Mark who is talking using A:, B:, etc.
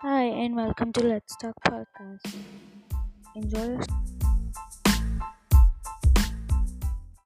A: Hi, and welcome to Let's Talk Podcast. Enjoy your